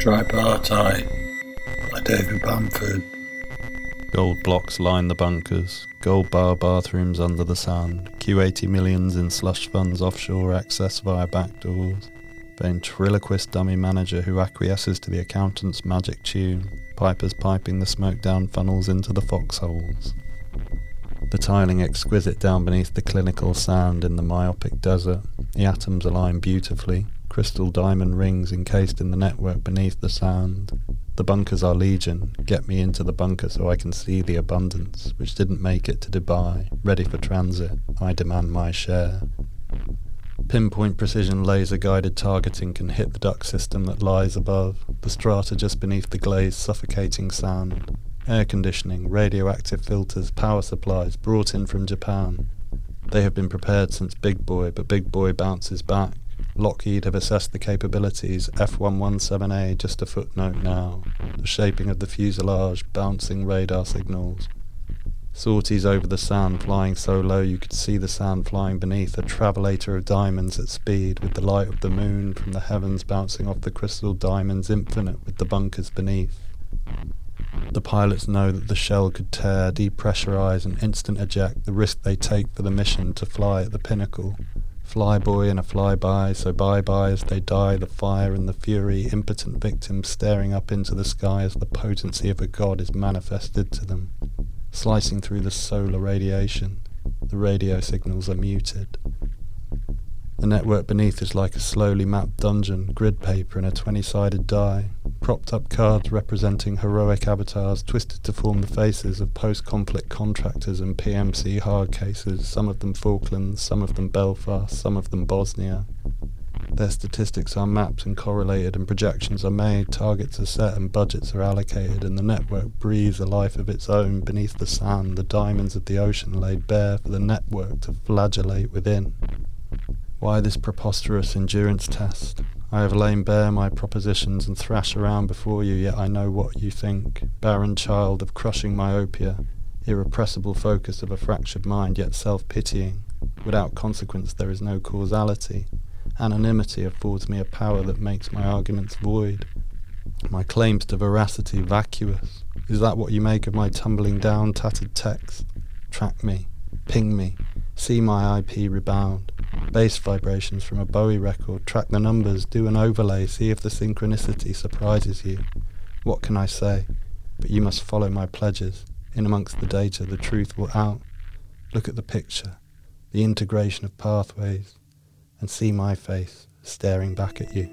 Tripartite by David Bamford. Gold blocks line the bunkers, gold bar bathrooms under the sand, Kuwaiti millions in slush funds offshore access via back doors, ventriloquist dummy manager who acquiesces to the accountant's magic tune, pipers piping the smoke down funnels into the foxholes. The tiling exquisite down beneath the clinical sand in the myopic desert, the atoms align beautifully, crystal diamond rings encased in the network beneath the sand. The bunkers are legion. Get me into the bunker so I can see the abundance, which didn't make it to Dubai. Ready for transit. I demand my share. Pinpoint precision laser guided targeting can hit the duct system that lies above, the strata just beneath the glazed suffocating sand. Air conditioning, radioactive filters, power supplies brought in from Japan. They have been prepared since Big Boy, but Big Boy bounces back. Lockheed have assessed the capabilities. F117A, just a footnote now. The shaping of the fuselage, bouncing radar signals. Sorties over the sand flying so low you could see the sand flying beneath, a travelator of diamonds at speed, with the light of the moon from the heavens bouncing off the crystal diamonds, infinite with the bunkers beneath. The pilots know that the shell could tear, depressurize, and instant eject, the risk they take for the mission to fly at the pinnacle. Flyboy and a flyby, so bye bye as they die, the fire and the fury, impotent victims staring up into the sky as the potency of a god is manifested to them. Slicing through the solar radiation, the radio signals are muted. The network beneath is like a slowly mapped dungeon, grid paper and a 20 sided die, propped up cards representing heroic avatars twisted to form the faces of post conflict contractors and PMC hard cases, some of them Falklands, some of them Belfast, some of them Bosnia. Their statistics are mapped and correlated, and projections are made, targets are set, and budgets are allocated, and the network breathes a life of its own beneath the sand, the diamonds of the ocean laid bare for the network to flagellate within. Why this preposterous endurance test? I have lain bare my propositions and thrash around before you, yet I know what you think. Barren child of crushing myopia, irrepressible focus of a fractured mind, yet self pitying. Without consequence, there is no causality. Anonymity affords me a power that makes my arguments void. My claims to veracity vacuous. Is that what you make of my tumbling down tattered text? Track me, ping me, see my IP rebound bass vibrations from a Bowie record, track the numbers, do an overlay, see if the synchronicity surprises you. What can I say? But you must follow my pledges. In amongst the data, the truth will out. Look at the picture, the integration of pathways, and see my face staring back at you.